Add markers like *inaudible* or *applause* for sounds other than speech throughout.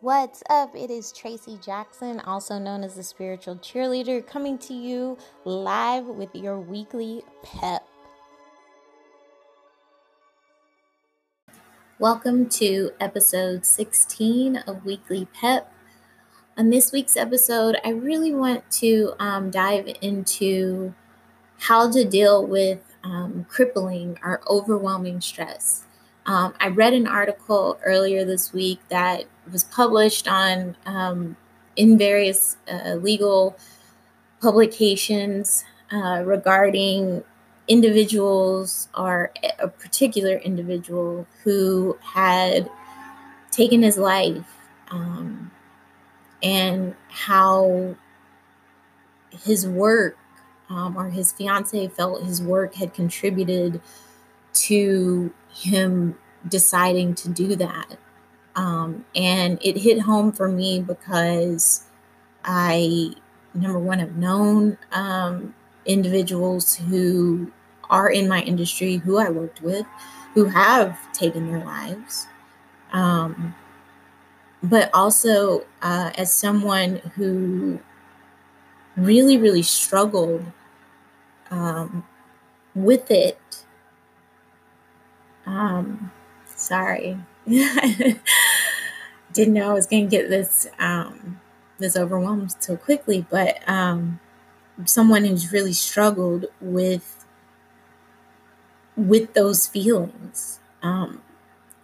What's up? It is Tracy Jackson, also known as the spiritual cheerleader, coming to you live with your weekly pep. Welcome to episode 16 of Weekly Pep. On this week's episode, I really want to um, dive into how to deal with um, crippling or overwhelming stress. Um, I read an article earlier this week that was published on um, in various uh, legal publications uh, regarding individuals or a particular individual who had taken his life um, and how his work um, or his fiance felt his work had contributed to him deciding to do that. Um, and it hit home for me because I, number one, have known um, individuals who are in my industry who I worked with who have taken their lives. Um, but also, uh, as someone who really, really struggled um, with it um, sorry. *laughs* Didn't know I was going to get this um, this overwhelmed so quickly, but um, someone who's really struggled with with those feelings. Um,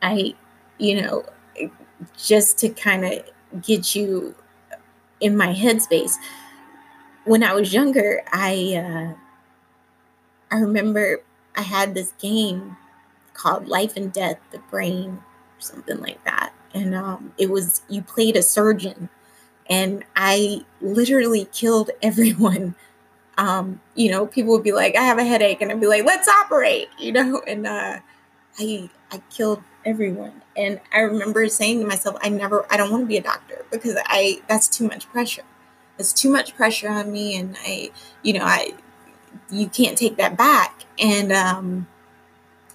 I, you know, just to kind of get you in my headspace. When I was younger, I uh, I remember I had this game called Life and Death, the Brain, something like that. And um, it was, you played a surgeon, and I literally killed *laughs* everyone. Um, you know, people would be like, I have a headache, and I'd be like, let's operate, *laughs* you know, and uh, I, I killed everyone. And I remember saying to myself, I never, I don't want to be a doctor because I, that's too much pressure. It's too much pressure on me. And I, you know, I, you can't take that back. And, um,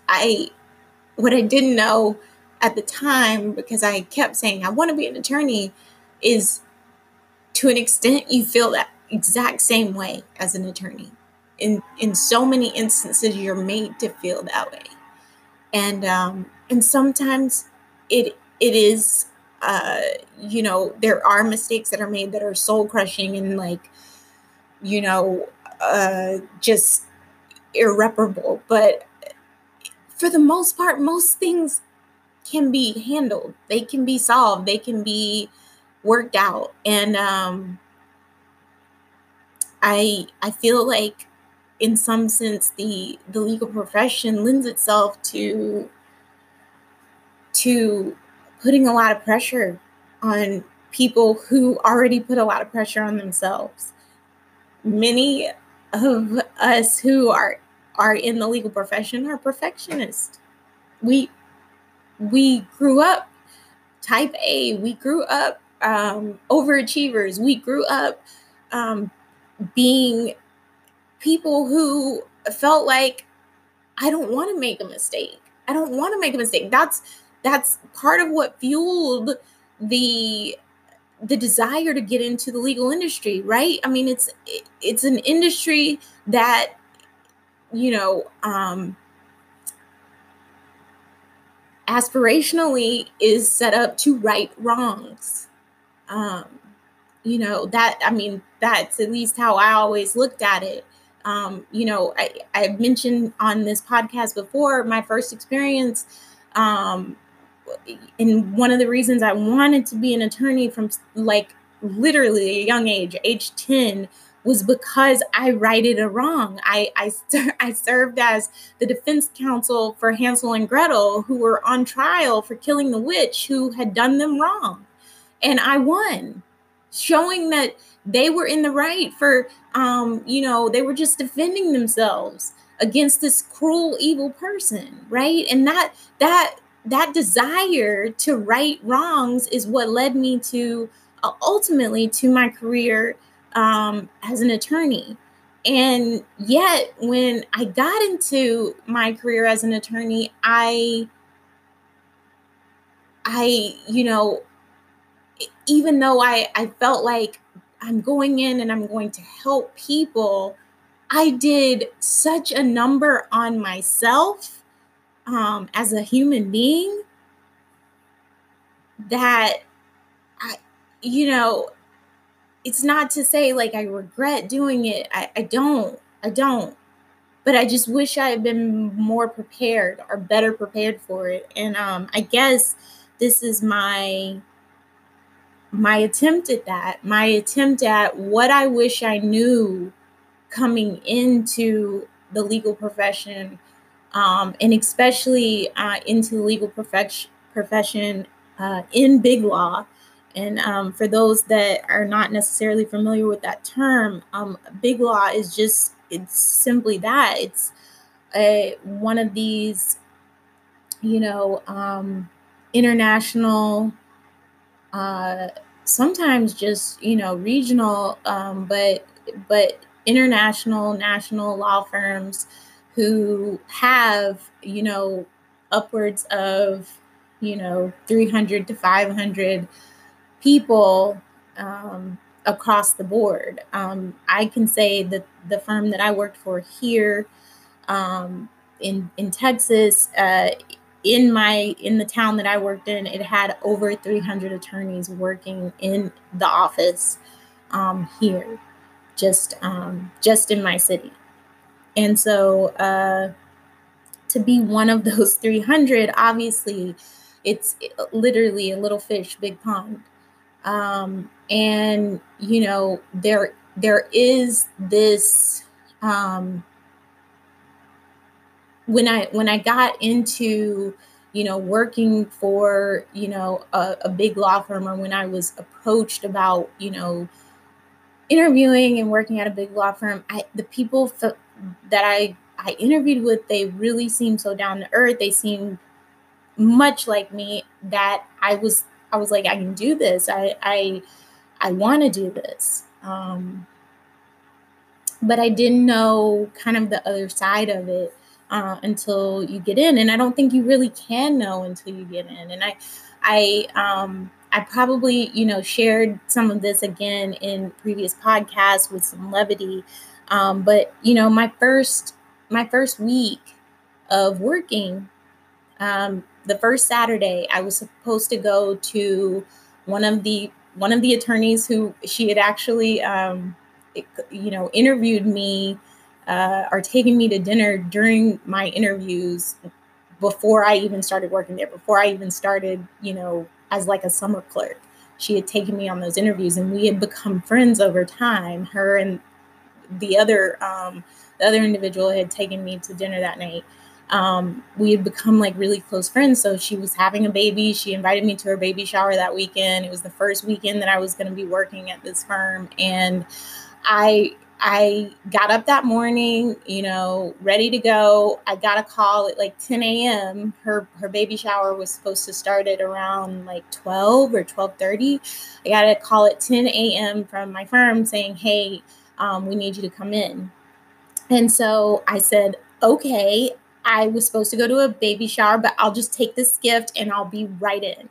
I what I didn't know at the time because I kept saying I want to be an attorney is to an extent you feel that exact same way as an attorney. In in so many instances you're made to feel that way. And um and sometimes it it is uh you know there are mistakes that are made that are soul crushing and like you know uh just irreparable but for the most part, most things can be handled. They can be solved. They can be worked out. And um, I I feel like in some sense the the legal profession lends itself to to putting a lot of pressure on people who already put a lot of pressure on themselves. Many of us who are are in the legal profession are perfectionists. We we grew up type A. We grew up um, overachievers. We grew up um, being people who felt like I don't want to make a mistake. I don't want to make a mistake. That's that's part of what fueled the the desire to get into the legal industry, right? I mean, it's it's an industry that you know, um, aspirationally is set up to right wrongs. Um, you know, that, I mean, that's at least how I always looked at it. Um, you know, I, I mentioned on this podcast before my first experience. Um, and one of the reasons I wanted to be an attorney from like literally a young age, age 10, was because I righted a wrong. I, I, *laughs* I served as the defense counsel for Hansel and Gretel, who were on trial for killing the witch who had done them wrong. And I won, showing that they were in the right for, um, you know, they were just defending themselves against this cruel, evil person, right? And that, that, that desire to right wrongs is what led me to uh, ultimately to my career um, as an attorney. And yet, when I got into my career as an attorney, I, I, you know, even though I, I felt like I'm going in and I'm going to help people, I did such a number on myself um, as a human being that I, you know, it's not to say like I regret doing it. I, I don't. I don't. But I just wish I had been more prepared or better prepared for it. And um, I guess this is my my attempt at that. My attempt at what I wish I knew coming into the legal profession, um, and especially uh, into the legal profession profession uh, in big law. And um, for those that are not necessarily familiar with that term, um, big law is just it's simply that. It's a, one of these, you know, um, international, uh, sometimes just you know regional, um, but but international, national law firms who have you know upwards of you know 300 to 500 people um, across the board. Um, I can say that the firm that I worked for here um, in in Texas, uh, in my in the town that I worked in, it had over 300 attorneys working in the office um, here, just um, just in my city, and so uh, to be one of those 300, obviously, it's literally a little fish, big pond um, and you know there there is this um, when I when I got into you know working for you know a, a big law firm or when I was approached about you know interviewing and working at a big law firm, I the people that I I interviewed with, they really seemed so down to earth. They seemed much like me that I was I was like, I can do this. I I I want to do this. Um, but I didn't know kind of the other side of it uh, until you get in, and I don't think you really can know until you get in. And I, I, um, I probably you know shared some of this again in previous podcasts with some levity, um, but you know my first my first week of working um, the first Saturday, I was supposed to go to one of the one of the attorneys who she had actually, um, you know, interviewed me uh, or taken me to dinner during my interviews before I even started working there. Before I even started, you know, as like a summer clerk, she had taken me on those interviews, and we had become friends over time. Her and the other um, the other individual had taken me to dinner that night um, we had become like really close friends. So she was having a baby. She invited me to her baby shower that weekend. It was the first weekend that I was going to be working at this firm, and I I got up that morning, you know, ready to go. I got a call at like 10 a.m. Her her baby shower was supposed to start at around like 12 or 12:30. I got a call at 10 a.m. from my firm saying, "Hey, um, we need you to come in." And so I said, "Okay." I was supposed to go to a baby shower, but I'll just take this gift and I'll be right in.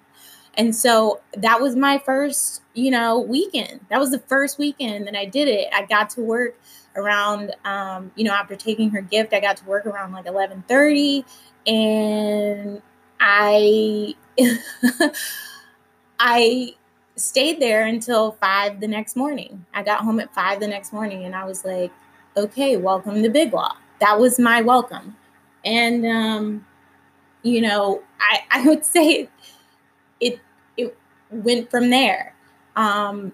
And so that was my first, you know, weekend. That was the first weekend that I did it. I got to work around, um, you know, after taking her gift, I got to work around like 1130 and I, *laughs* I stayed there until five the next morning. I got home at five the next morning and I was like, okay, welcome to Big Law. That was my welcome and um, you know, I, *laughs* I would say it it went from there. Um,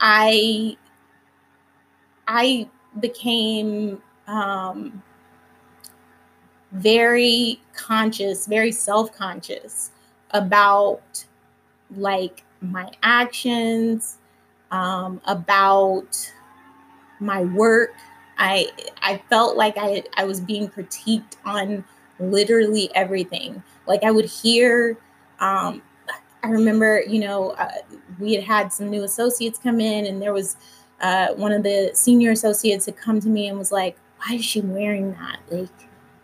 I I became um, very conscious, very self conscious about like my actions, um, about my work, I I felt like I I was being critiqued on literally everything. Like I would hear um I remember, you know, uh, we had had some new associates come in and there was uh, one of the senior associates had come to me and was like, why is she wearing that? Like,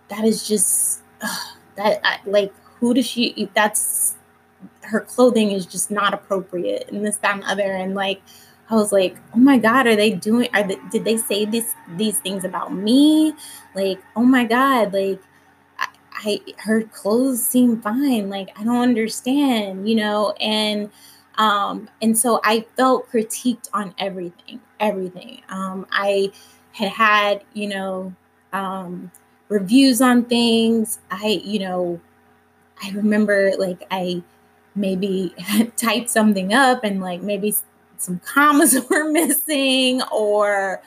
that is just, ugh, that, I, like, who does she, that's, her clothing is just not appropriate and this that and other and like I was like, oh my God, are they doing, are they, did they say this, these things about me? Like, oh my God, like I, I, her clothes seem fine. Like, I don't understand, you know? And, um, and so I felt critiqued on everything, everything. Um, I had had, you know, um, reviews on things. I, you know, I remember like I maybe *laughs* typed something up and like maybe some commas *laughs* were missing or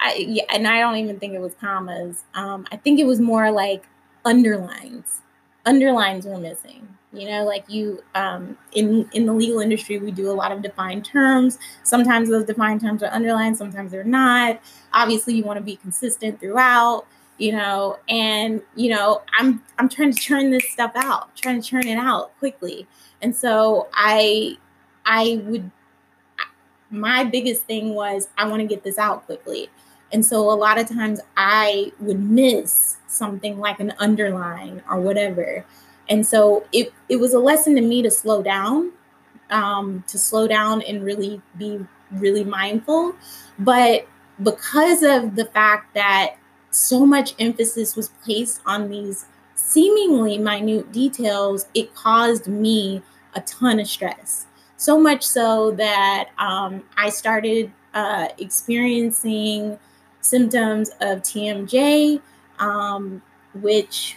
I yeah, and I don't even think it was commas. Um, I think it was more like underlines. Underlines were missing. You know, like you um, in in the legal industry, we do a lot of defined terms. Sometimes those defined terms are underlined, sometimes they're not. Obviously, you want to be consistent throughout. You know, and you know, I'm I'm trying to churn this stuff out, trying to churn it out quickly. And so I I would my biggest thing was I want to get this out quickly. And so a lot of times I would miss something like an underline or whatever. And so it, it was a lesson to me to slow down, um, to slow down and really be really mindful. But because of the fact that so much emphasis was placed on these seemingly minute details, it caused me a ton of stress. So much so that um, I started uh, experiencing symptoms of TMJ, um, which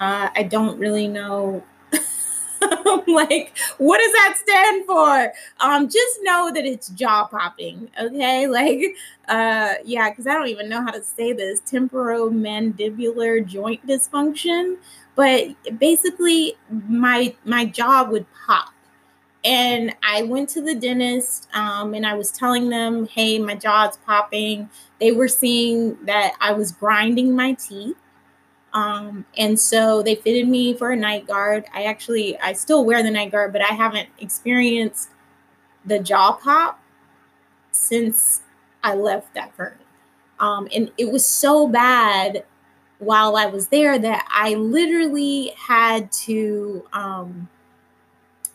uh, I don't really know. *laughs* like, what does that stand for? Um, just know that it's jaw popping, okay? *laughs* Like, uh, yeah, because I don't even know how to say this temporomandibular joint dysfunction. But basically, my my jaw would pop and I went to the dentist um, and I was telling them, hey, my jaw's popping. They were seeing that I was grinding my teeth. Um, and so they fitted me for a night guard. I actually, I still wear the night guard, but I haven't experienced the jaw pop since I left that firm. Um, and it was so bad while I was there that I literally had to, um,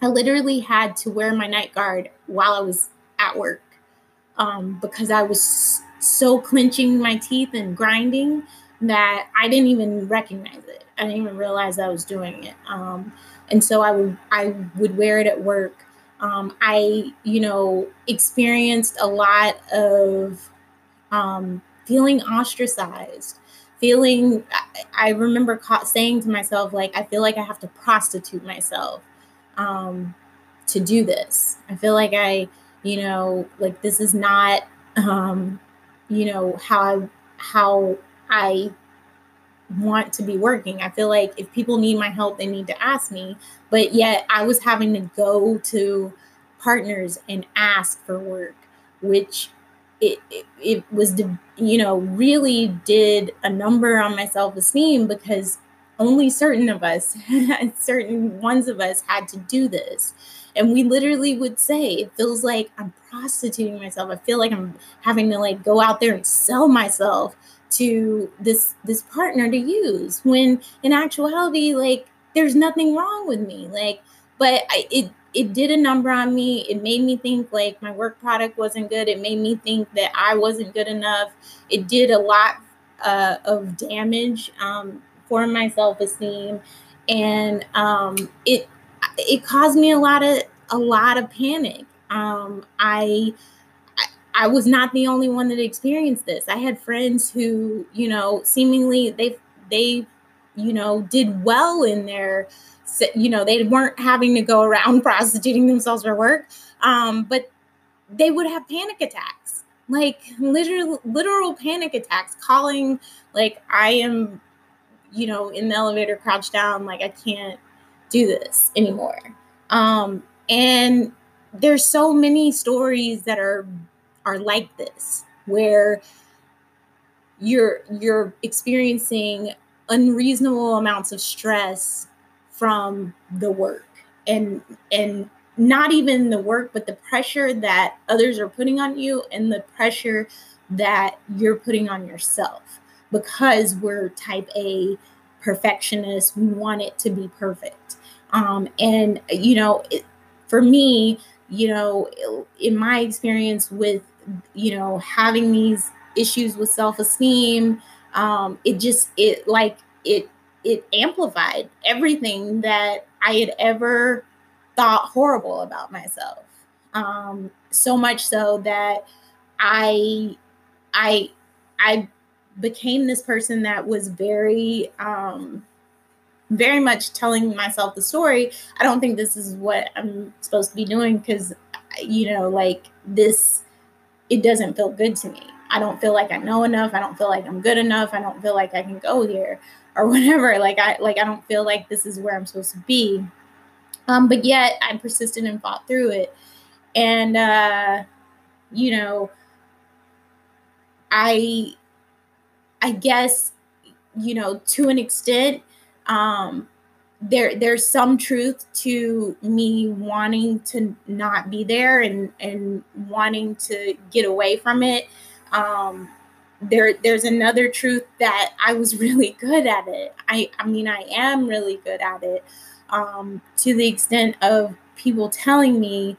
I literally had to wear my night guard while I was at work um, because I was so clenching my teeth and grinding that I didn't even recognize it. I didn't even realize I was doing it. Um, and so I would I would wear it at work. Um, I you know experienced a lot of um, feeling ostracized. Feeling, I remember saying to myself, like, I feel like I have to prostitute myself um, to do this. I feel like I, you know, like this is not, um, you know, how I, how I want to be working. I feel like if people need my help, they need to ask me. But yet I was having to go to partners and ask for work, which it, it, it was, you know, really did a number on my self esteem because only certain of us, *laughs* certain ones of us had to do this. And we literally would say, it feels like I'm prostituting myself. I feel like I'm having to like go out there and sell myself to this this partner to use when in actuality like there's nothing wrong with me like but I, it it did a number on me it made me think like my work product wasn't good it made me think that i wasn't good enough it did a lot uh, of damage um, for my self-esteem. And um, it it caused me a lot of a lot of panic. Um, I, I was not the only one that experienced this. I had friends who, you know, seemingly they they, you know, did well in their, you know, they weren't having to go around *laughs* prostituting themselves for work, um, but they would have panic attacks, like literal literal panic attacks, calling like I am you know, in the elevator, crouched down, like I can't do this anymore. Um, and there's so many stories that are are like this, where you're you're experiencing unreasonable amounts of stress from the work and and not even the work but the pressure that others are putting on you and the pressure that you're putting on yourself because we're type A perfectionists. We want it to be perfect. Um, and, you know, it, for me, you know, in my experience with, you know, having these issues with self esteem, um, it just, it like, it, it amplified everything that I had ever thought horrible about myself. Um, so much so that I, I, I became this person that was very, um, very much telling myself the story. I don't think this is what I'm supposed to be doing because, you know, like this, it doesn't feel good to me. I don't feel like I know enough. I don't feel like I'm good enough. I don't feel like I can go here or *laughs* whatever. Like I like I don't feel like this is where I'm supposed to be. Um, but yet I persisted and fought through it. And uh, you know, I I guess, you know, to an extent, um, there there's some truth to me wanting to not be there and and wanting to get away from it. Um, there there's another truth that I was *laughs* really good at it. I I mean I am really good at it. Um, to the extent of people telling me,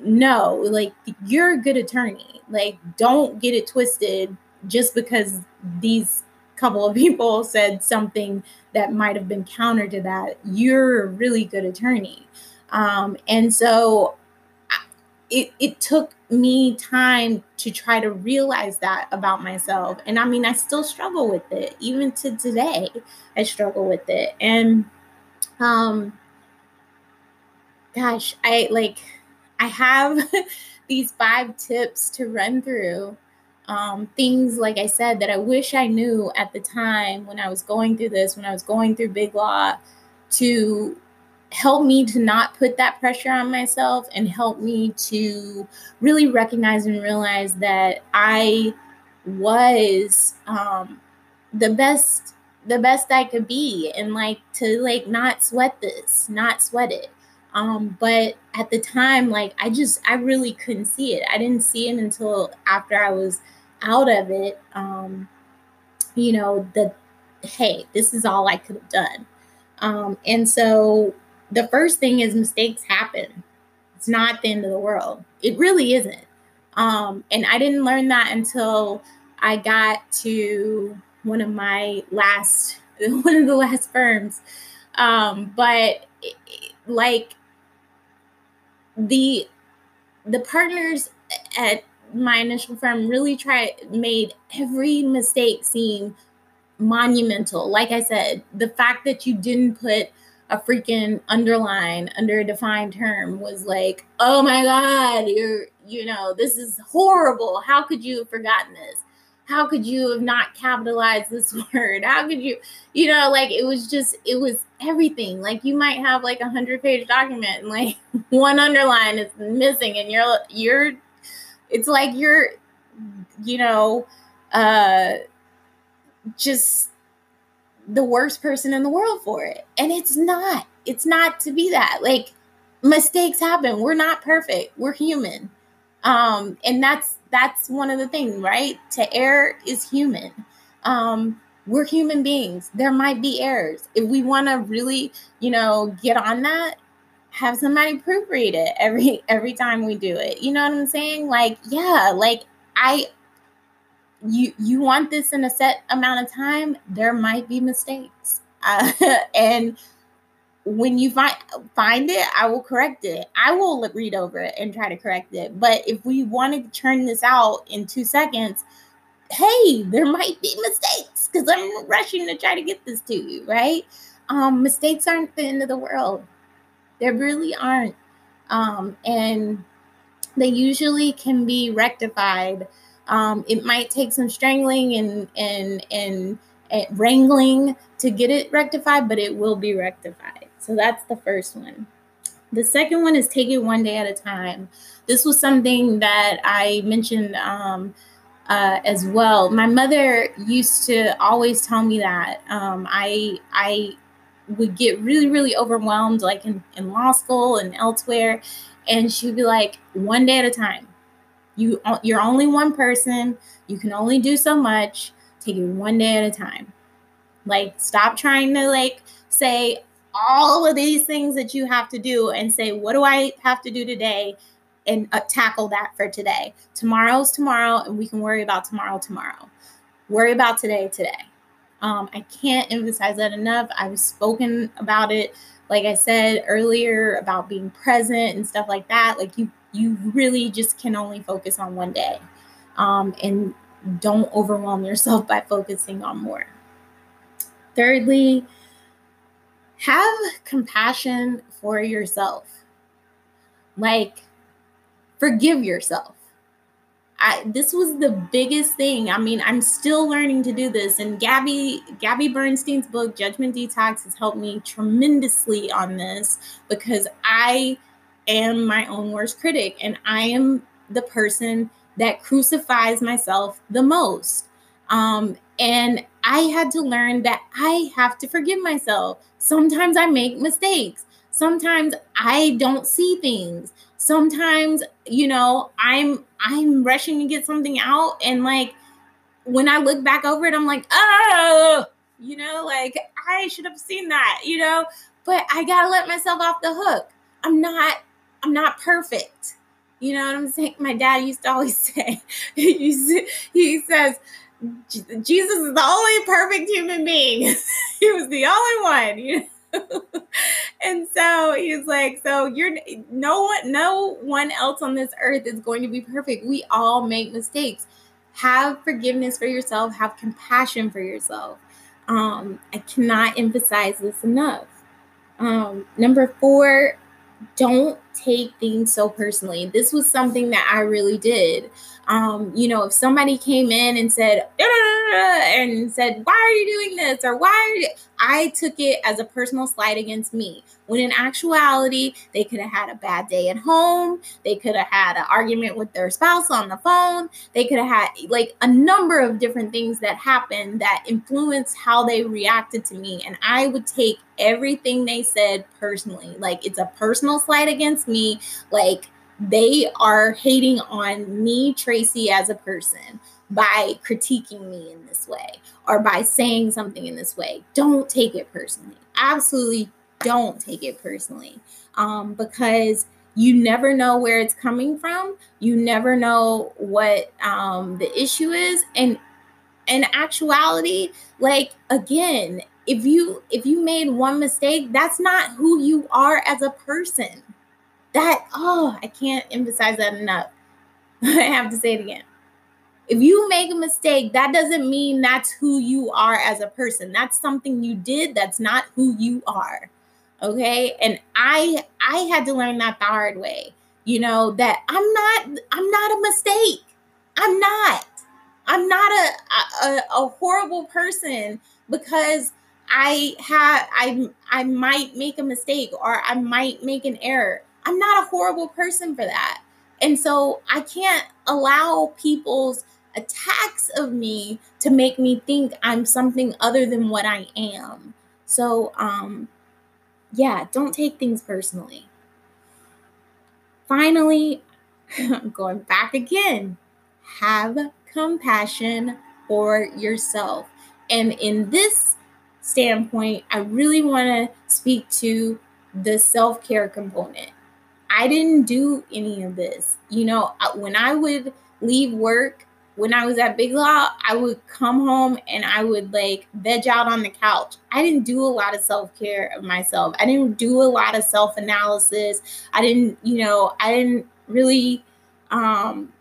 no, like you're a good attorney. Like don't get it twisted just because these couple of *laughs* people said something that might have been counter to that, you're a really good attorney. Um, and so it, it took me time to try to realize that about myself. And I mean, I still struggle with it. Even to today, I struggle with it. And um gosh, I like I have *laughs* these five tips to run through um, things like I said that I wish I knew at the time when I was going through this, when I was going through Big Law, to help me to not put that pressure on myself and help me to really recognize and realize that I was um, the best the best I could be and like to like not sweat this, not sweat it. Um, but at the time, like I just I really couldn't see it. I didn't see it until after I was out of it, um, you know, the hey, this is all I could have done. Um, and so the first thing is mistakes happen. It's not the end of the world. It really isn't. Um, and I didn't learn that until I got to one of my last, *laughs* one of the last firms. Um, but it, like the the partners at my initial firm really tried made every mistake seem monumental. Like I said, the fact that you didn't put a freaking underline under a defined term was like, oh my God, you're, you know, this is horrible. How could you have forgotten this? How could you have not capitalized this *laughs* word? How could you, you know, like it was just, it was everything. Like you might have like a hundred page document and like *laughs* one underline is missing and you're, you're it's like you're you know uh just the worst person in the world for it. And it's not it's not to be that. Like mistakes happen. We're not perfect. We're human. Um and that's that's one of the things right to err is human um we're human beings there might be errors if we want to really you know get on that have somebody proofread it every *laughs* every time we do it. You know what I'm saying? Like, yeah, like I you you want this in a set amount of time, there might be mistakes. *laughs* Uh, and when you find find it, I will correct it. I will read over it and try to correct it. But if we want to turn this out in 2 seconds, hey, there might be mistakes cuz I'm rushing to try to get this to you, right? Um mistakes aren't the end of the world there really aren't. Um, and they usually can be rectified. Um, it might take some strangling and and, and wrangling to get it rectified, but it will be rectified. So that's the first one. The second one is take it one day at a time. This was something that I mentioned um, uh, as well. My mother used to always tell me that. Um, I I would get really, really overwhelmed, like in, in law school and elsewhere. And she'd be like, one day at a time. You you're only one person. You can only do so much. Take it one day at a time. Like stop trying to like say, all of these things that you have to do and say, what do I have to do today? And uh, tackle that for today. Tomorrow's tomorrow, and we can worry about tomorrow tomorrow. Worry about today today. Um, I can't emphasize that enough. I've spoken about it, like I said earlier, about being present and stuff like that. Like you, you really just can only focus on one day, um, and don't overwhelm yourself *laughs* by focusing on more. Thirdly, have compassion for yourself. Like, forgive yourself. I, this was the biggest thing. I mean, I'm still learning to do this. And Gabby, Gabby Bernstein's book, Judgment Detox, has helped me tremendously on this because I am my own worst critic and I am the person that crucifies myself the most. Um, and I had to learn that I have to forgive myself. Sometimes I make mistakes. Sometimes I don't see things. Sometimes, you know, I'm I'm rushing to get something out and like when I look back over it I'm like, "Oh, you know, like I should have seen that, you know, but I got to let myself off the hook. I'm not I'm not perfect. You know what I'm saying? My dad used to always *laughs* say, he says, Jesus is the only perfect human being. *laughs* he was the only one, you know? *laughs* and so he's like, so you're no one, no one else on this earth is going to be perfect. We all make mistakes. Have forgiveness for yourself. Have compassion for yourself. Um, I cannot emphasize this enough. Um, number four, don't take things so personally. This was something that I really did. Um, you know, if somebody came in and said, and said, Why are you doing this? Or why? I took it as a personal slight against me. When in actuality, they could have had a bad day at home. They could have had an argument with their spouse on the phone. They could have had like a number of different things that happened that influenced how they reacted to me. And I would take everything they said personally. Like it's a personal slight against me. Like they are hating on me, Tracy, as a person by critiquing me in this way or by saying something in this way. Don't take it personally. Absolutely don't take it personally um, because you never know where it's coming from. You never know what um, the issue is. And in actuality, like again, if you if you made one mistake, that's not who you are as a person. That oh, I can't emphasize that enough. *laughs* I have to say it again if you make a mistake, that doesn't mean that's who you are as a person. That's something you did, that's not who you are. Okay? And I I had to learn that the hard way. You know, that I'm not I'm not a mistake. I'm not. I'm not a a, a horrible person because I have I I might make a mistake or I might make an error. I'm not a horrible person for that. And so I can't allow people's attacks of me to make me think I'm something other than what I am. So, um, yeah, don't take things personally. Finally, I'm *laughs* going back again. Have compassion for yourself. And in this standpoint, I really want to speak to the self care component. I didn't do any of this. You know, when I would leave work, when I was at Big Law, I would come home and I would like veg out on the couch. I didn't do a lot of self care of myself. I didn't do a lot of self analysis. I didn't, you know, I didn't really, um,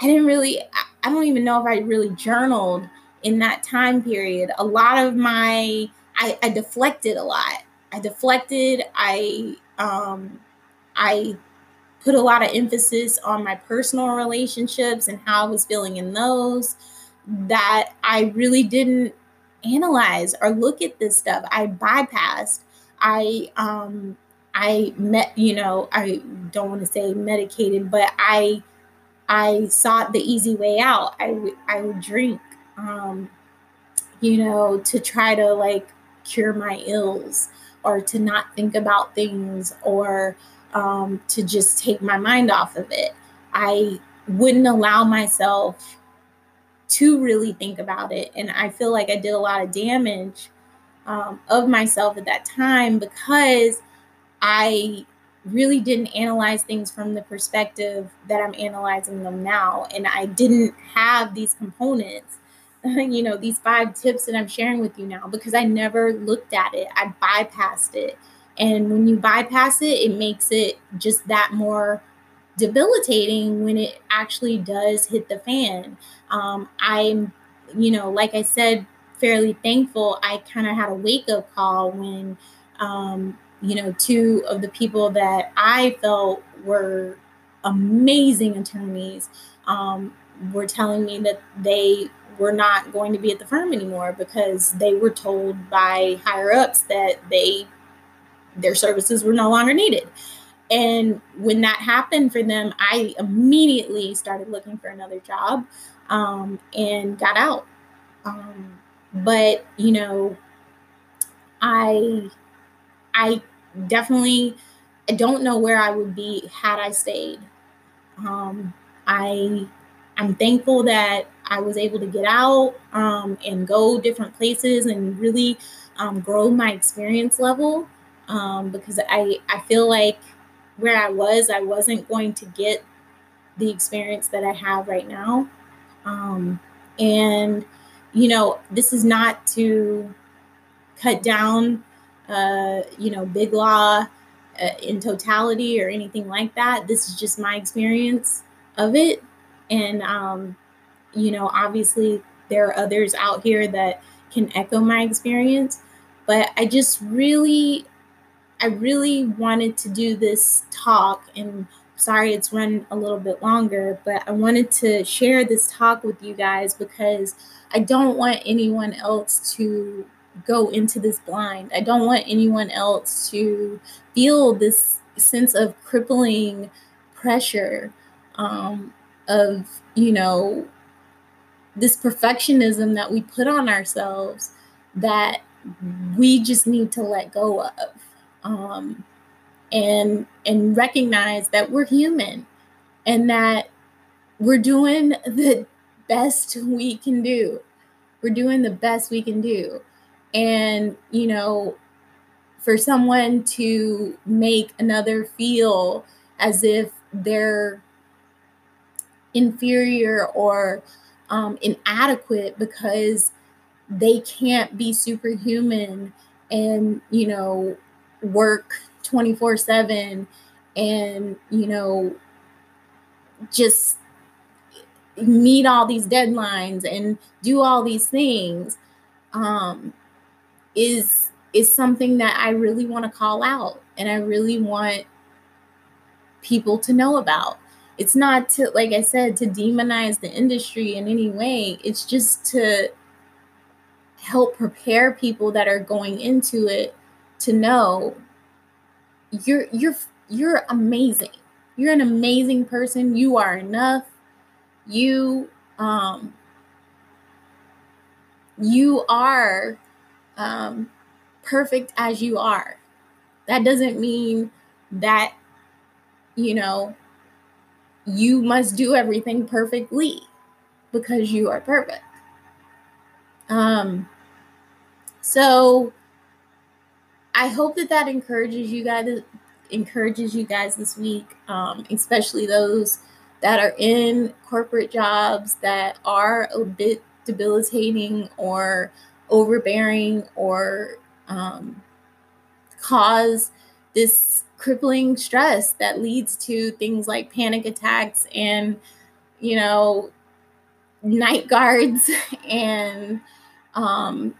I didn't really, I don't even know if I really journaled in that time period. A lot of my, I, I deflected a lot. I deflected. I, um, I put a lot of emphasis on my personal relationships and how I was feeling in those that I really didn't analyze or look at this stuff. I bypassed. I um I met, you know, I don't want to say medicated, but I I sought the easy way out. I would I would drink um you know to try to like cure my ills or to not think about things or um, to just take my mind off of it. I wouldn't allow myself to really think about it. And I feel like I did a lot of damage um, of myself at that time because I really didn't analyze things from the perspective that I'm analyzing them now. And I didn't have these components, *laughs* you know, these five tips that I'm sharing with you now because I never looked at it. I bypassed it. And when you bypass it, it makes it just that more debilitating when it actually does hit the fan. Um, I'm, you know, like I said, fairly thankful. I kind of had a wake up call when um, you know, two of the people that I felt were amazing attorneys um, were telling me that they were not going to be at the firm anymore because they were told by higher ups that they their services were no longer needed. And when that happened for them, I immediately started looking for another job um, and got out. Um, but you know, I I definitely I don't know where I would be had I stayed. Um, I I'm thankful that I was able to get out um, and go different places and really um, grow my experience level um, because I I feel like where I was I wasn't going to get the experience that I have right now. Um, and you know this is not to cut down uh, you know, big law uh, in totality or anything like that. This is just my experience of it. And, um, you know, obviously there are others out here that can echo my experience. But I just really, I really wanted to do this talk and sorry it's run a little bit longer, but I wanted to share this talk with you guys because I don't want anyone else to go into this blind. I don't want anyone else to feel this sense of crippling pressure um, of, you know, this perfectionism that we put on ourselves that we just need to let go of um, and and recognize that we're human and that we're doing the best we can do. We're doing the best we can do. And, you know, for someone to make another feel as if they're inferior or um, inadequate because they can't be superhuman and, you know, work 24 7 and, you know, just meet all these deadlines and do all these things. Um, is is something that I really want to call out and I really want people to know about. It's not to like I said to demonize the industry in any way. It's just to help prepare people that are going into it to know you're you're you're amazing. You're an amazing person. You are enough. You um you are um, perfect as you are. That doesn't mean that, you know, you must do everything perfectly because you are perfect. Um, so I hope that that encourages you guys encourages you guys this week, um, especially those that are in corporate jobs that are a bit debilitating or overbearing or um, cause this crippling stress that leads to things like panic attacks and, you know, night guards *laughs* and, um,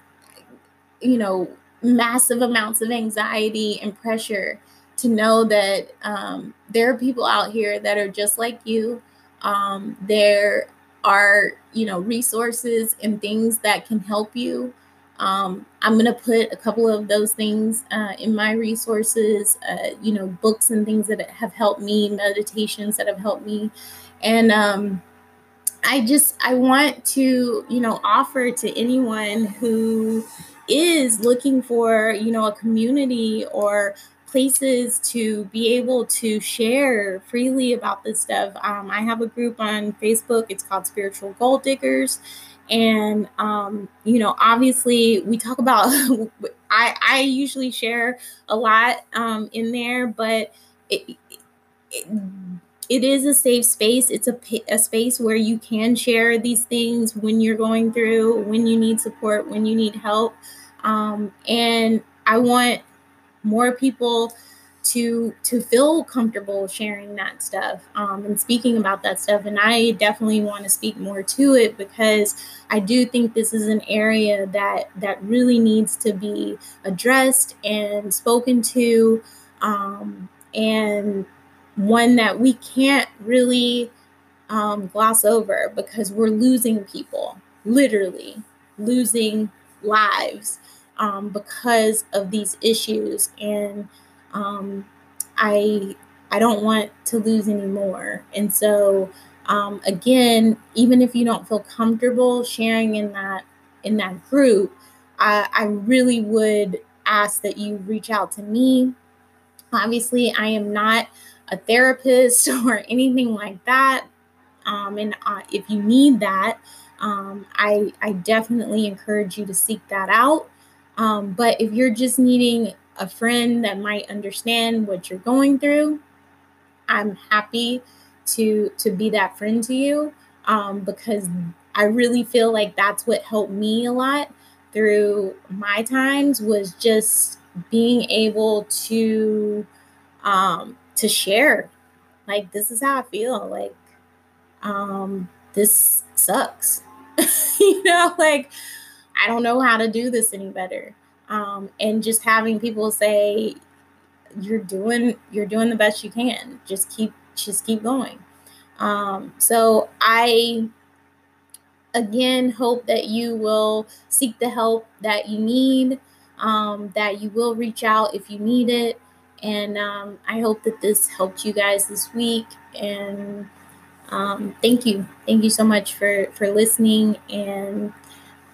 you know, massive amounts of anxiety and pressure to know that um, there are people out here that are just like you. Um, there are, you know, resources and things that can help you. Um, I'm going to put a couple of those things uh, in my resources, uh, you know, books and things that have helped me, meditations that have helped me. And um, I just, I want to, you know, offer to anyone who is looking for, you know, a community or places to be able to share freely about this stuff. Um, I have a group on Facebook. It's called Spiritual Gold Diggers, and um, you know, obviously, we talk about. *laughs* I I usually share a lot um, in there, but it, it it is a safe space. It's a, a space where you can share these things when you're going through, when you need support, when you need help. Um, and I want more people to to feel comfortable sharing that stuff um, and speaking about that stuff. And i definitely want to speak more to it because i do think this is an area that that really needs to be addressed and spoken to um, and one that we can't really um, gloss over because we're losing people, literally losing lives um, because of these issues. And um, I I don't want to lose any more. And so um, again, even if you don't feel comfortable sharing in that in that group, I, I really would ask that you reach out to me. Obviously, I am not a therapist *laughs* or anything like that. Um, and uh, if you need that, um, I, I definitely encourage you to seek that out. Um, but if you're just needing a friend that might understand what you're going through, I'm happy to to be that friend to you. Um, because I really feel like that's what helped me a lot through my times was just being able to um, to share. Like this is how i feel. Like um this sucks *laughs* you know like i don't know how to do this any better. Um and just having people say you're doing you're doing the best you can. Just keep just keep going. Um so i again hope that you will seek the help that you need um, that you will reach out if you need it. And um, I hope that this helped you guys this week. And um, thank you. Thank you so much for, for listening. And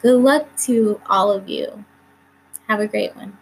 good luck to all of you. Have a great one.